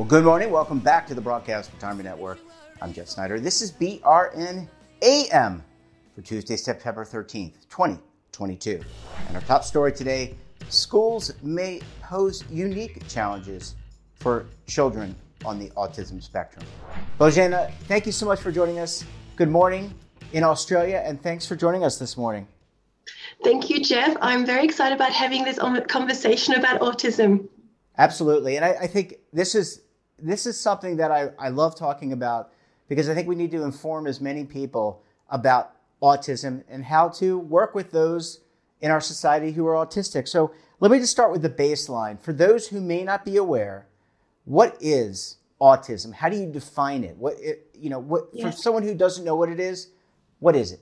Well, good morning. Welcome back to the Broadcast Retirement Network. I'm Jeff Snyder. This is BRN AM for Tuesday, September 13th, 2022. And our top story today schools may pose unique challenges for children on the autism spectrum. Bozena, thank you so much for joining us. Good morning in Australia, and thanks for joining us this morning. Thank you, Jeff. I'm very excited about having this conversation about autism. Absolutely, and I, I think this is this is something that I, I love talking about because I think we need to inform as many people about autism and how to work with those in our society who are autistic. So let me just start with the baseline. For those who may not be aware, what is autism? How do you define it? What it, you know, what yeah. for someone who doesn't know what it is, what is it?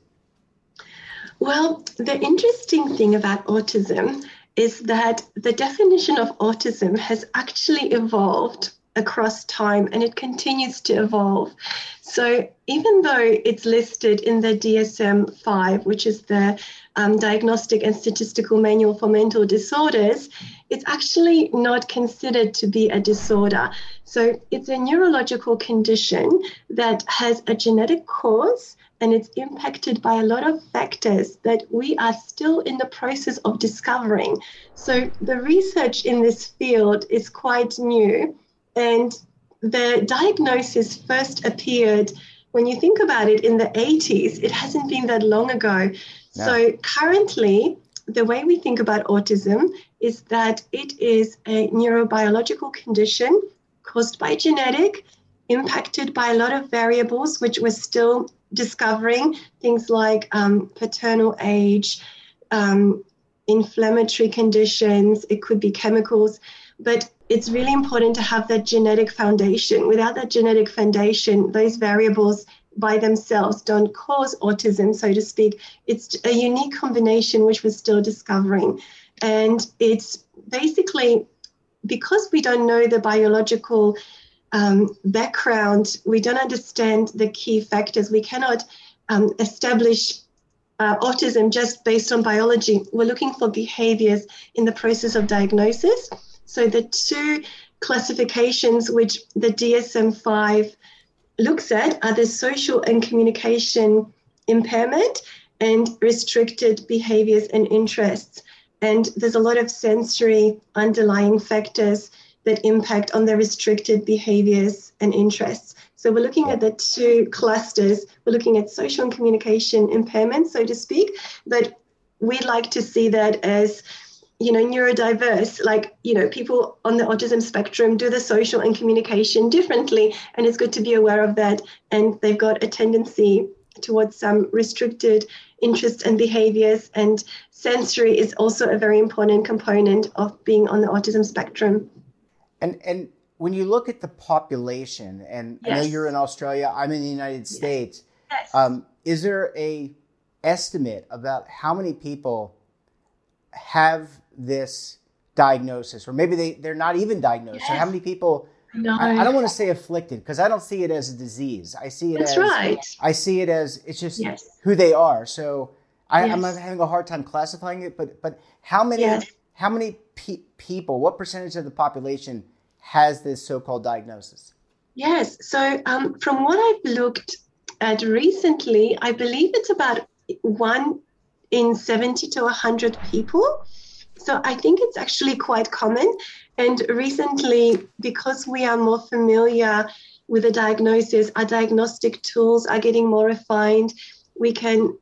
Well, the interesting thing about autism is that the definition of autism has actually evolved across time and it continues to evolve. So, even though it's listed in the DSM 5, which is the um, Diagnostic and Statistical Manual for Mental Disorders, it's actually not considered to be a disorder. So, it's a neurological condition that has a genetic cause and it's impacted by a lot of factors that we are still in the process of discovering. So, the research in this field is quite new and the diagnosis first appeared, when you think about it, in the 80s. It hasn't been that long ago. No. So currently, the way we think about autism is that it is a neurobiological condition caused by genetic, impacted by a lot of variables, which we're still discovering, things like um, paternal age, um, inflammatory conditions, it could be chemicals. But it's really important to have that genetic foundation. Without that genetic foundation, those variables by themselves don't cause autism, so to speak. It's a unique combination which we're still discovering. And it's basically because we don't know the biological um, background, we don't understand the key factors. We cannot um, establish uh, autism just based on biology. We're looking for behaviors in the process of diagnosis. So the two classifications which the DSM 5 looks at are the social and communication impairment and restricted behaviors and interests. And there's a lot of sensory underlying factors that impact on the restricted behaviors and interests. So we're looking at the two clusters. We're looking at social and communication impairment, so to speak, but we'd like to see that as you know neurodiverse like you know people on the autism spectrum do the social and communication differently and it's good to be aware of that and they've got a tendency towards some restricted interests and behaviors and sensory is also a very important component of being on the autism spectrum and and when you look at the population and yes. i know you're in australia i'm in the united states yes. Um, is there a estimate about how many people have this diagnosis, or maybe they, they're not even diagnosed. Yes. So how many people? No. I, I don't want to say afflicted because I don't see it as a disease. I see it That's as right. I see it as it's just yes. who they are. So I, am having a hard time classifying it. But but how many yes. how many pe- people? What percentage of the population has this so-called diagnosis? Yes. So um, from what I've looked at recently, I believe it's about one in 70 to 100 people. So I think it's actually quite common. And recently, because we are more familiar with the diagnosis, our diagnostic tools are getting more refined. We can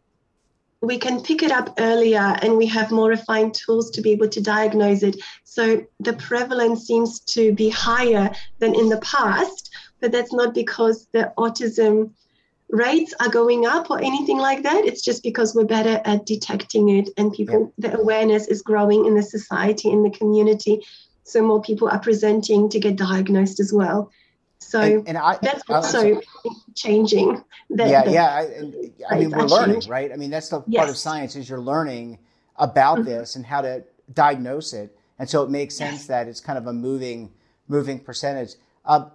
we can pick it up earlier and we have more refined tools to be able to diagnose it. So the prevalence seems to be higher than in the past, but that's not because the autism rates are going up or anything like that. It's just because we're better at detecting it and people, yeah. the awareness is growing in the society, in the community. So more people are presenting to get diagnosed as well. So and, and I, that's also changing. The, yeah, the, yeah. I, I mean, we're learning, right? I mean, that's the yes. part of science is you're learning about mm-hmm. this and how to diagnose it, and so it makes sense yes. that it's kind of a moving moving percentage. Um,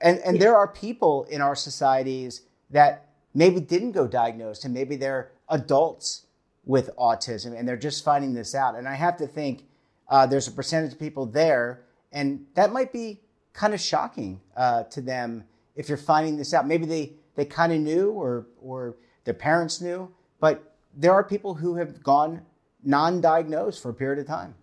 and and yes. there are people in our societies that maybe didn't go diagnosed, and maybe they're adults with autism, and they're just finding this out. And I have to think uh, there's a percentage of people there, and that might be kind of shocking uh, to them if you're finding this out. Maybe they they kind of knew, or or their parents knew, but there are people who have gone non-diagnosed for a period of time.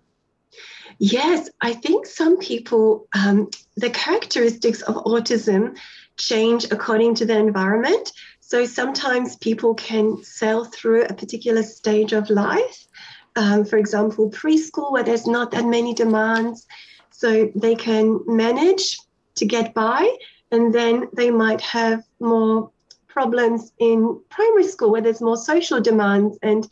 Yes, I think some people, um, the characteristics of autism change according to the environment. So sometimes people can sail through a particular stage of life. Um, for example, preschool, where there's not that many demands. So they can manage to get by, and then they might have more problems in primary school where there's more social demands and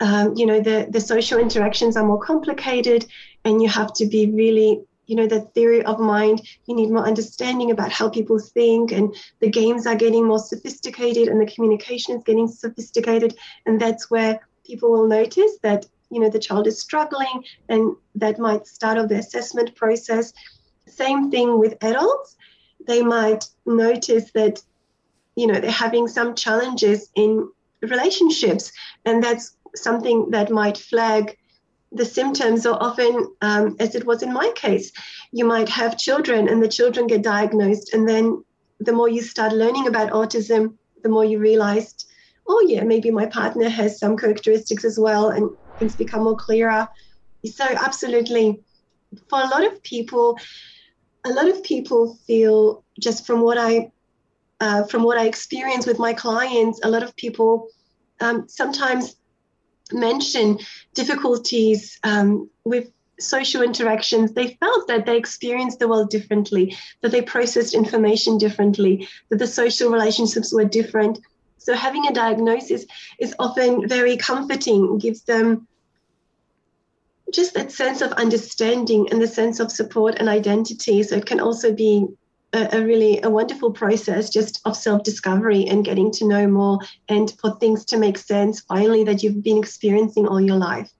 um, you know the, the social interactions are more complicated and you have to be really you know the theory of mind you need more understanding about how people think and the games are getting more sophisticated and the communication is getting sophisticated. And that's where people will notice that you know the child is struggling and that might start off the assessment process. Same thing with adults. They might notice that you know they're having some challenges in relationships and that's something that might flag the symptoms or often um, as it was in my case. You might have children and the children get diagnosed and then the more you start learning about autism the more you realized oh yeah maybe my partner has some characteristics as well and things become more clearer. So absolutely. For a lot of people a lot of people feel just from what i uh, from what i experience with my clients a lot of people um, sometimes mention difficulties um, with social interactions, they felt that they experienced the world differently, that they processed information differently, that the social relationships were different. So having a diagnosis is often very comforting, gives them just that sense of understanding and the sense of support and identity. So it can also be a, a, really a wonderful process just of self-discovery and getting to know more and for things to make sense finally that you've been experiencing all your life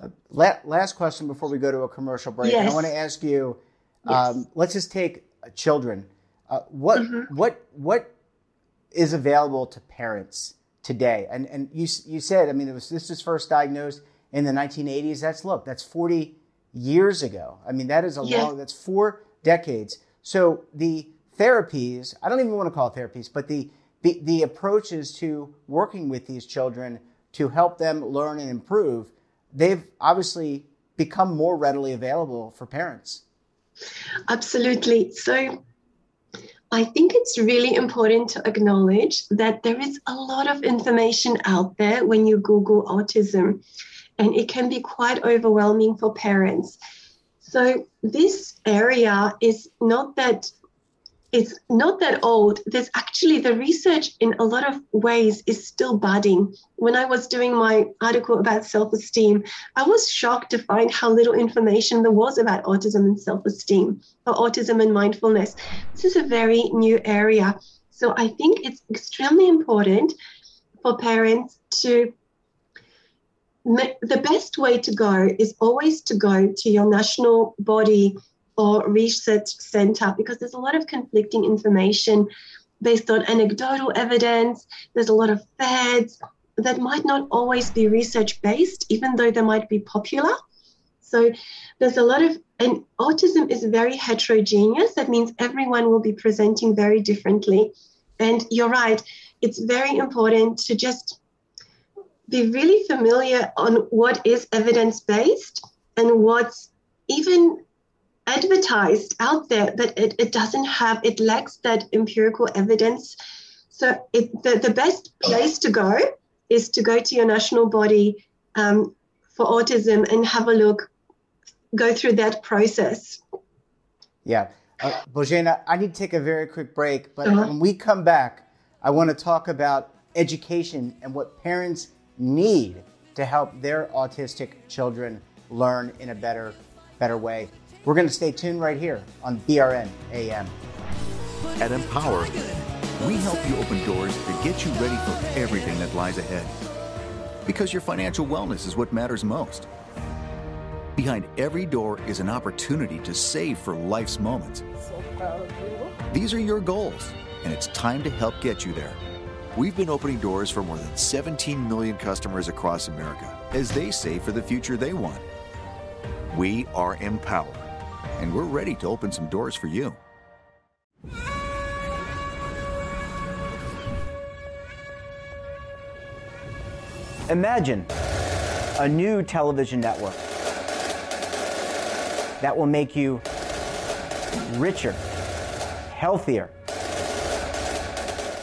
uh, last question before we go to a commercial break yes. i want to ask you yes. um, let's just take uh, children uh, what mm-hmm. what what is available to parents today and and you you said i mean it was this was first diagnosed in the 1980s that's look that's 40 years ago i mean that is a yes. long that's four decades so the therapies, I don't even want to call it therapies, but the, the, the approaches to working with these children to help them learn and improve, they've obviously become more readily available for parents. Absolutely. So I think it's really important to acknowledge that there is a lot of information out there when you Google autism, and it can be quite overwhelming for parents. So this area is not that it's not that old. There's actually the research in a lot of ways is still budding. When I was doing my article about self esteem, I was shocked to find how little information there was about autism and self esteem or autism and mindfulness. This is a very new area. So I think it's extremely important for parents to the best way to go is always to go to your national body or research center because there's a lot of conflicting information based on anecdotal evidence. There's a lot of fads that might not always be research based, even though they might be popular. So there's a lot of, and autism is very heterogeneous. That means everyone will be presenting very differently. And you're right, it's very important to just be really familiar on what is evidence based and what's even advertised out there but it, it doesn't have it lacks that empirical evidence. So it, the, the best place to go is to go to your national body um, for autism and have a look go through that process. Yeah. Uh, Bozena, I need to take a very quick break, but uh-huh. when we come back, I want to talk about education and what parents need to help their autistic children learn in a better, better way. We're going to stay tuned right here on BRN AM. At Empower, we help you open doors to get you ready for everything that lies ahead. Because your financial wellness is what matters most. Behind every door is an opportunity to save for life's moments. These are your goals, and it's time to help get you there. We've been opening doors for more than 17 million customers across America as they save for the future they want. We are Empower, and we're ready to open some doors for you. Imagine a new television network that will make you richer, healthier,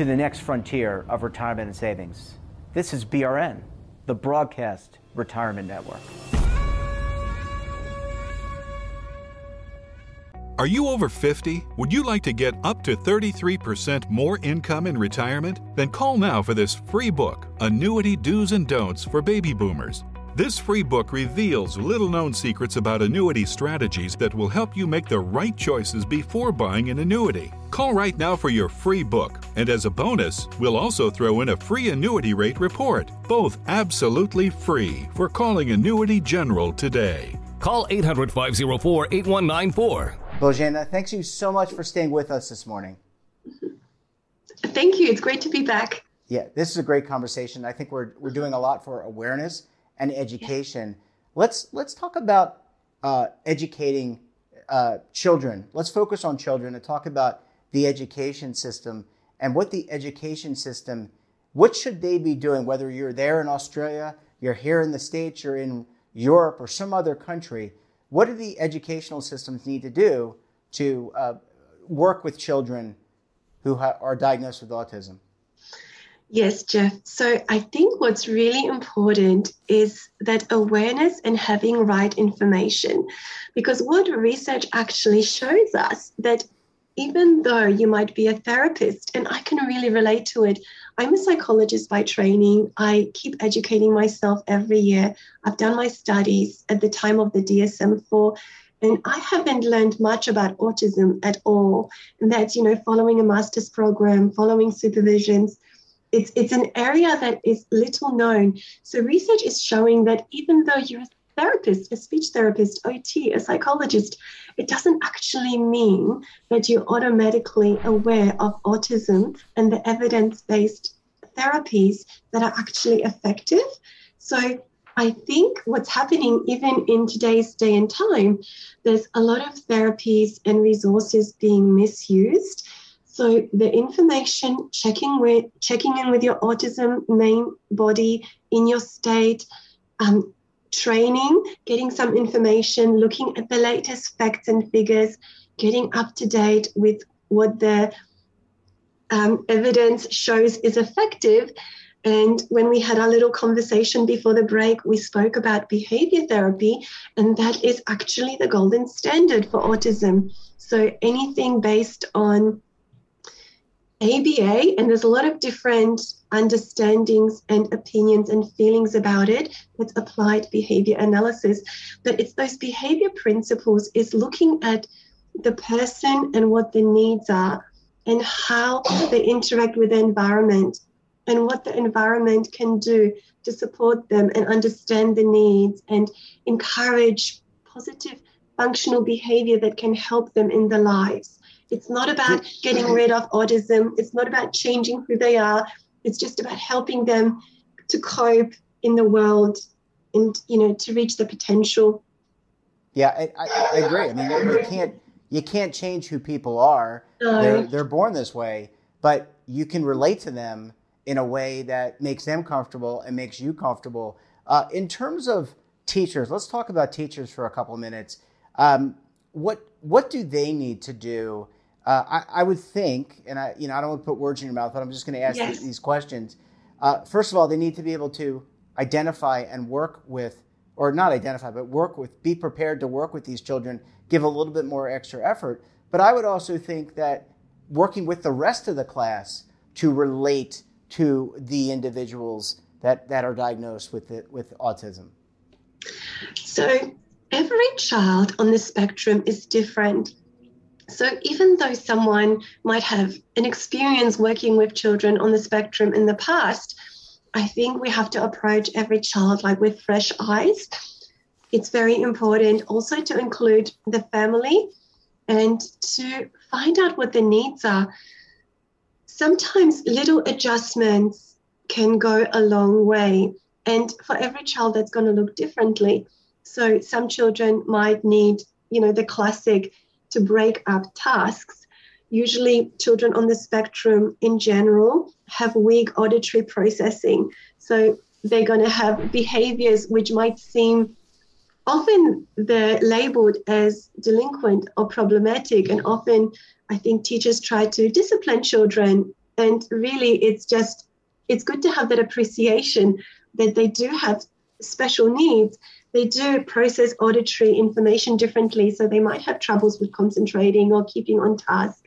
to the next frontier of retirement and savings. This is BRN, the Broadcast Retirement Network. Are you over 50? Would you like to get up to 33% more income in retirement? Then call now for this free book, Annuity Do's and Don'ts for Baby Boomers. This free book reveals little known secrets about annuity strategies that will help you make the right choices before buying an annuity. Call right now for your free book, and as a bonus, we'll also throw in a free annuity rate report, both absolutely free for calling Annuity General today. Call 800 504 8194. Bozena, thanks you so much for staying with us this morning. Thank you. It's great to be back. Yeah, this is a great conversation. I think we're, we're doing a lot for awareness and education. Let's let's talk about uh, educating uh, children. Let's focus on children and talk about the education system and what the education system. What should they be doing? Whether you're there in Australia, you're here in the states, you're in Europe or some other country. What do the educational systems need to do to uh, work with children who ha- are diagnosed with autism? Yes, Jeff. So I think what's really important is that awareness and having right information. Because what research actually shows us that even though you might be a therapist, and I can really relate to it, I'm a psychologist by training. I keep educating myself every year. I've done my studies at the time of the DSM 4 and I haven't learned much about autism at all. And that's, you know, following a master's program, following supervisions it's it's an area that is little known. So research is showing that even though you're a therapist, a speech therapist, OT, a psychologist, it doesn't actually mean that you're automatically aware of autism and the evidence-based therapies that are actually effective. So I think what's happening, even in today's day and time, there's a lot of therapies and resources being misused. So the information, checking with checking in with your autism main body in your state, um, training, getting some information, looking at the latest facts and figures, getting up to date with what the um, evidence shows is effective. And when we had our little conversation before the break, we spoke about behavior therapy, and that is actually the golden standard for autism. So anything based on ABA, and there's a lot of different understandings and opinions and feelings about it. It's applied behavior analysis, but it's those behavior principles is looking at the person and what the needs are and how they interact with the environment and what the environment can do to support them and understand the needs and encourage positive functional behavior that can help them in their lives. It's not about getting rid of autism, it's not about changing who they are, it's just about helping them to cope in the world and you know to reach the potential. Yeah, I, I, I agree. I mean, you can't you can't change who people are. No. They're they're born this way, but you can relate to them in a way that makes them comfortable and makes you comfortable. Uh, in terms of teachers, let's talk about teachers for a couple of minutes. Um, what what do they need to do? Uh, I, I, would think, and I you know I don't want to put words in your mouth, but I'm just going to ask yes. these questions. Uh, first of all, they need to be able to identify and work with, or not identify, but work with, be prepared to work with these children, give a little bit more extra effort. But I would also think that working with the rest of the class to relate to the individuals that, that are diagnosed with it, with autism. So every child on the spectrum is different. So even though someone might have an experience working with children on the spectrum in the past, I think we have to approach every child like with fresh eyes. It's very important also to include the family and to find out what the needs are. Sometimes little adjustments can go a long way, and for every child, that's going to look differently. So, some children might need, you know, the classic to break up tasks. Usually children on the spectrum in general have weak auditory processing. So they're going to have behaviors which might seem often they're labeled as delinquent or problematic. And often i think teachers try to discipline children. And really it's just it's good to have that appreciation that they do have special needs they do process auditory information differently so they might have troubles with concentrating or keeping on task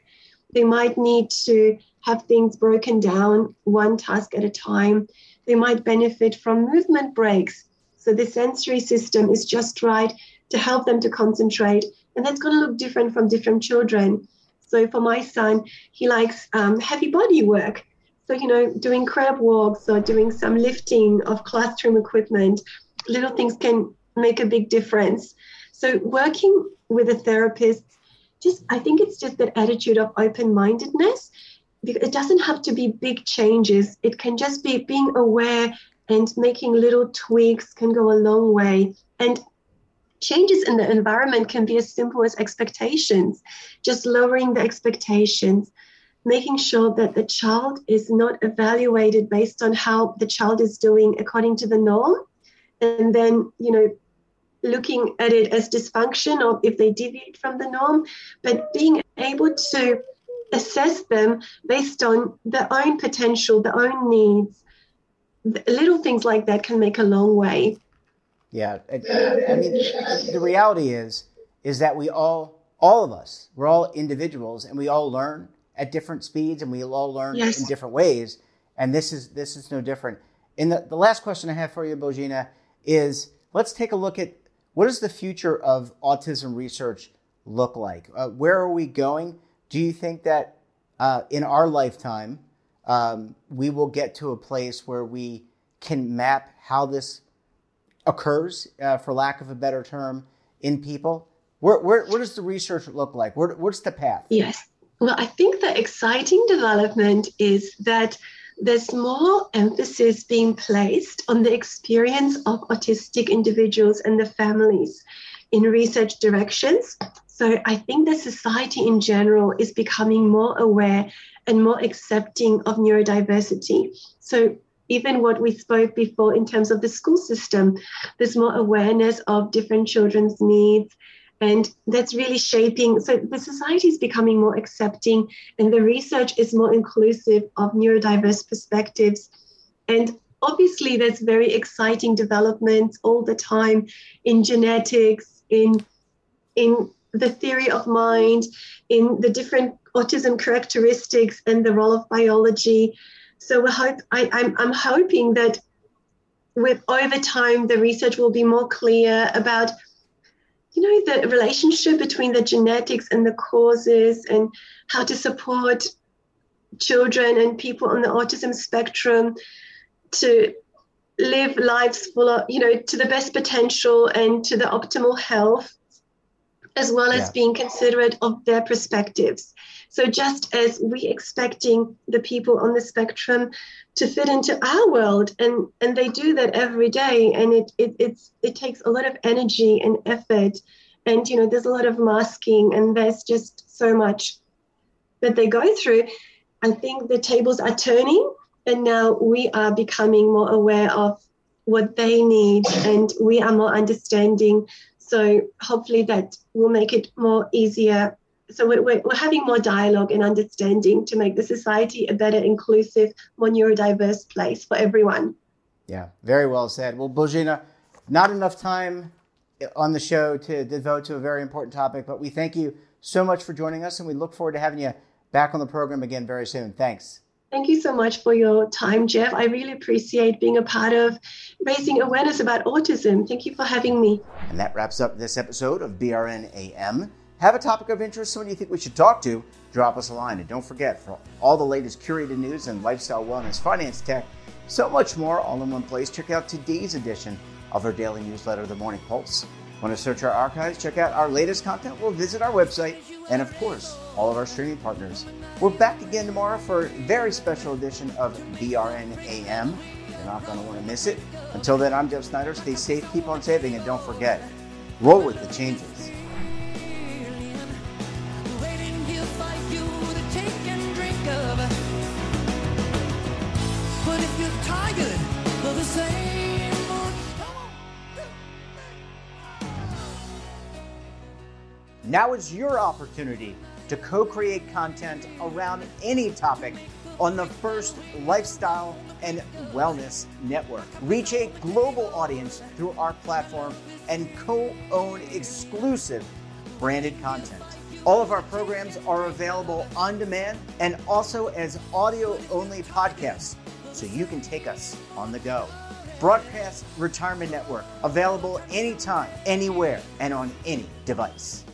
they might need to have things broken down one task at a time. They might benefit from movement breaks. So the sensory system is just right to help them to concentrate. And that's going to look different from different children. So for my son, he likes um, heavy body work. So, you know, doing crab walks or doing some lifting of classroom equipment, little things can make a big difference. So, working with a therapist just I think it's just that attitude of open-mindedness. It doesn't have to be big changes. It can just be being aware and making little tweaks can go a long way. And changes in the environment can be as simple as expectations, just lowering the expectations, making sure that the child is not evaluated based on how the child is doing according to the norm. And then, you know, looking at it as dysfunction or if they deviate from the norm, but being able to assess them based on their own potential, their own needs. Little things like that can make a long way. Yeah, I mean, the reality is is that we all, all of us, we're all individuals, and we all learn at different speeds, and we all learn yes. in different ways. And this is this is no different. And the, the last question I have for you, Bozena, is let's take a look at what does the future of autism research look like? Uh, where are we going? Do you think that uh, in our lifetime um, we will get to a place where we can map how this occurs, uh, for lack of a better term, in people? Where, where, where does the research look like? Where, what's the path? Yes. Well, I think the exciting development is that there's more emphasis being placed on the experience of autistic individuals and the families in research directions. So I think the society in general is becoming more aware and more accepting of neurodiversity. So even what we spoke before in terms of the school system, there's more awareness of different children's needs and that's really shaping. So the society is becoming more accepting, and the research is more inclusive of neurodiverse perspectives. And obviously, there's very exciting developments all the time in genetics, in in the theory of mind, in the different autism characteristics, and the role of biology. So we hope I, I'm I'm hoping that with over time the research will be more clear about you know, the relationship between the genetics and the causes and how to support children and people on the autism spectrum to live lives full of, you know, to the best potential and to the optimal health, as well as being considerate of their perspectives. So just as we expecting the people on the spectrum to fit into our world, and and they do that every day, and it it it's it takes a lot of energy and effort, and you know there's a lot of masking, and there's just so much that they go through. I think the tables are turning, and now we are becoming more aware of what they need, and we are more understanding. So hopefully that will make it more easier so we're, we're, we're, having more dialogue and understanding to make the society a better inclusive more neurodiverse place for everyone yeah very well said well Božena, not enough time on the show to devote to a very important topic but we thank you so much for joining us and we look forward to having you back on the program again very soon thanks Thank you so much for your time, Jeff. I really appreciate being a part of raising awareness about autism. Thank you for having me. And that wraps up this episode of BRN AM. Have a topic of interest, someone you think we should talk to, drop us a line. And don't forget, for all the latest curated news and lifestyle wellness, finance tech, so much more all in one place, check out today's edition of our daily newsletter, The Morning Pulse. Want to search our archives, check out our latest content, We'll visit our website, and of course, all of our streaming partners. We're back again tomorrow for a very special edition of BRNAM. You're not going to want to miss it. Until then, I'm Jeff Snyder. Stay safe, keep on saving, and don't forget, roll with the changes. Now is your opportunity to co create content around any topic on the first lifestyle and wellness network. Reach a global audience through our platform and co own exclusive branded content. All of our programs are available on demand and also as audio only podcasts, so you can take us on the go. Broadcast Retirement Network, available anytime, anywhere, and on any device.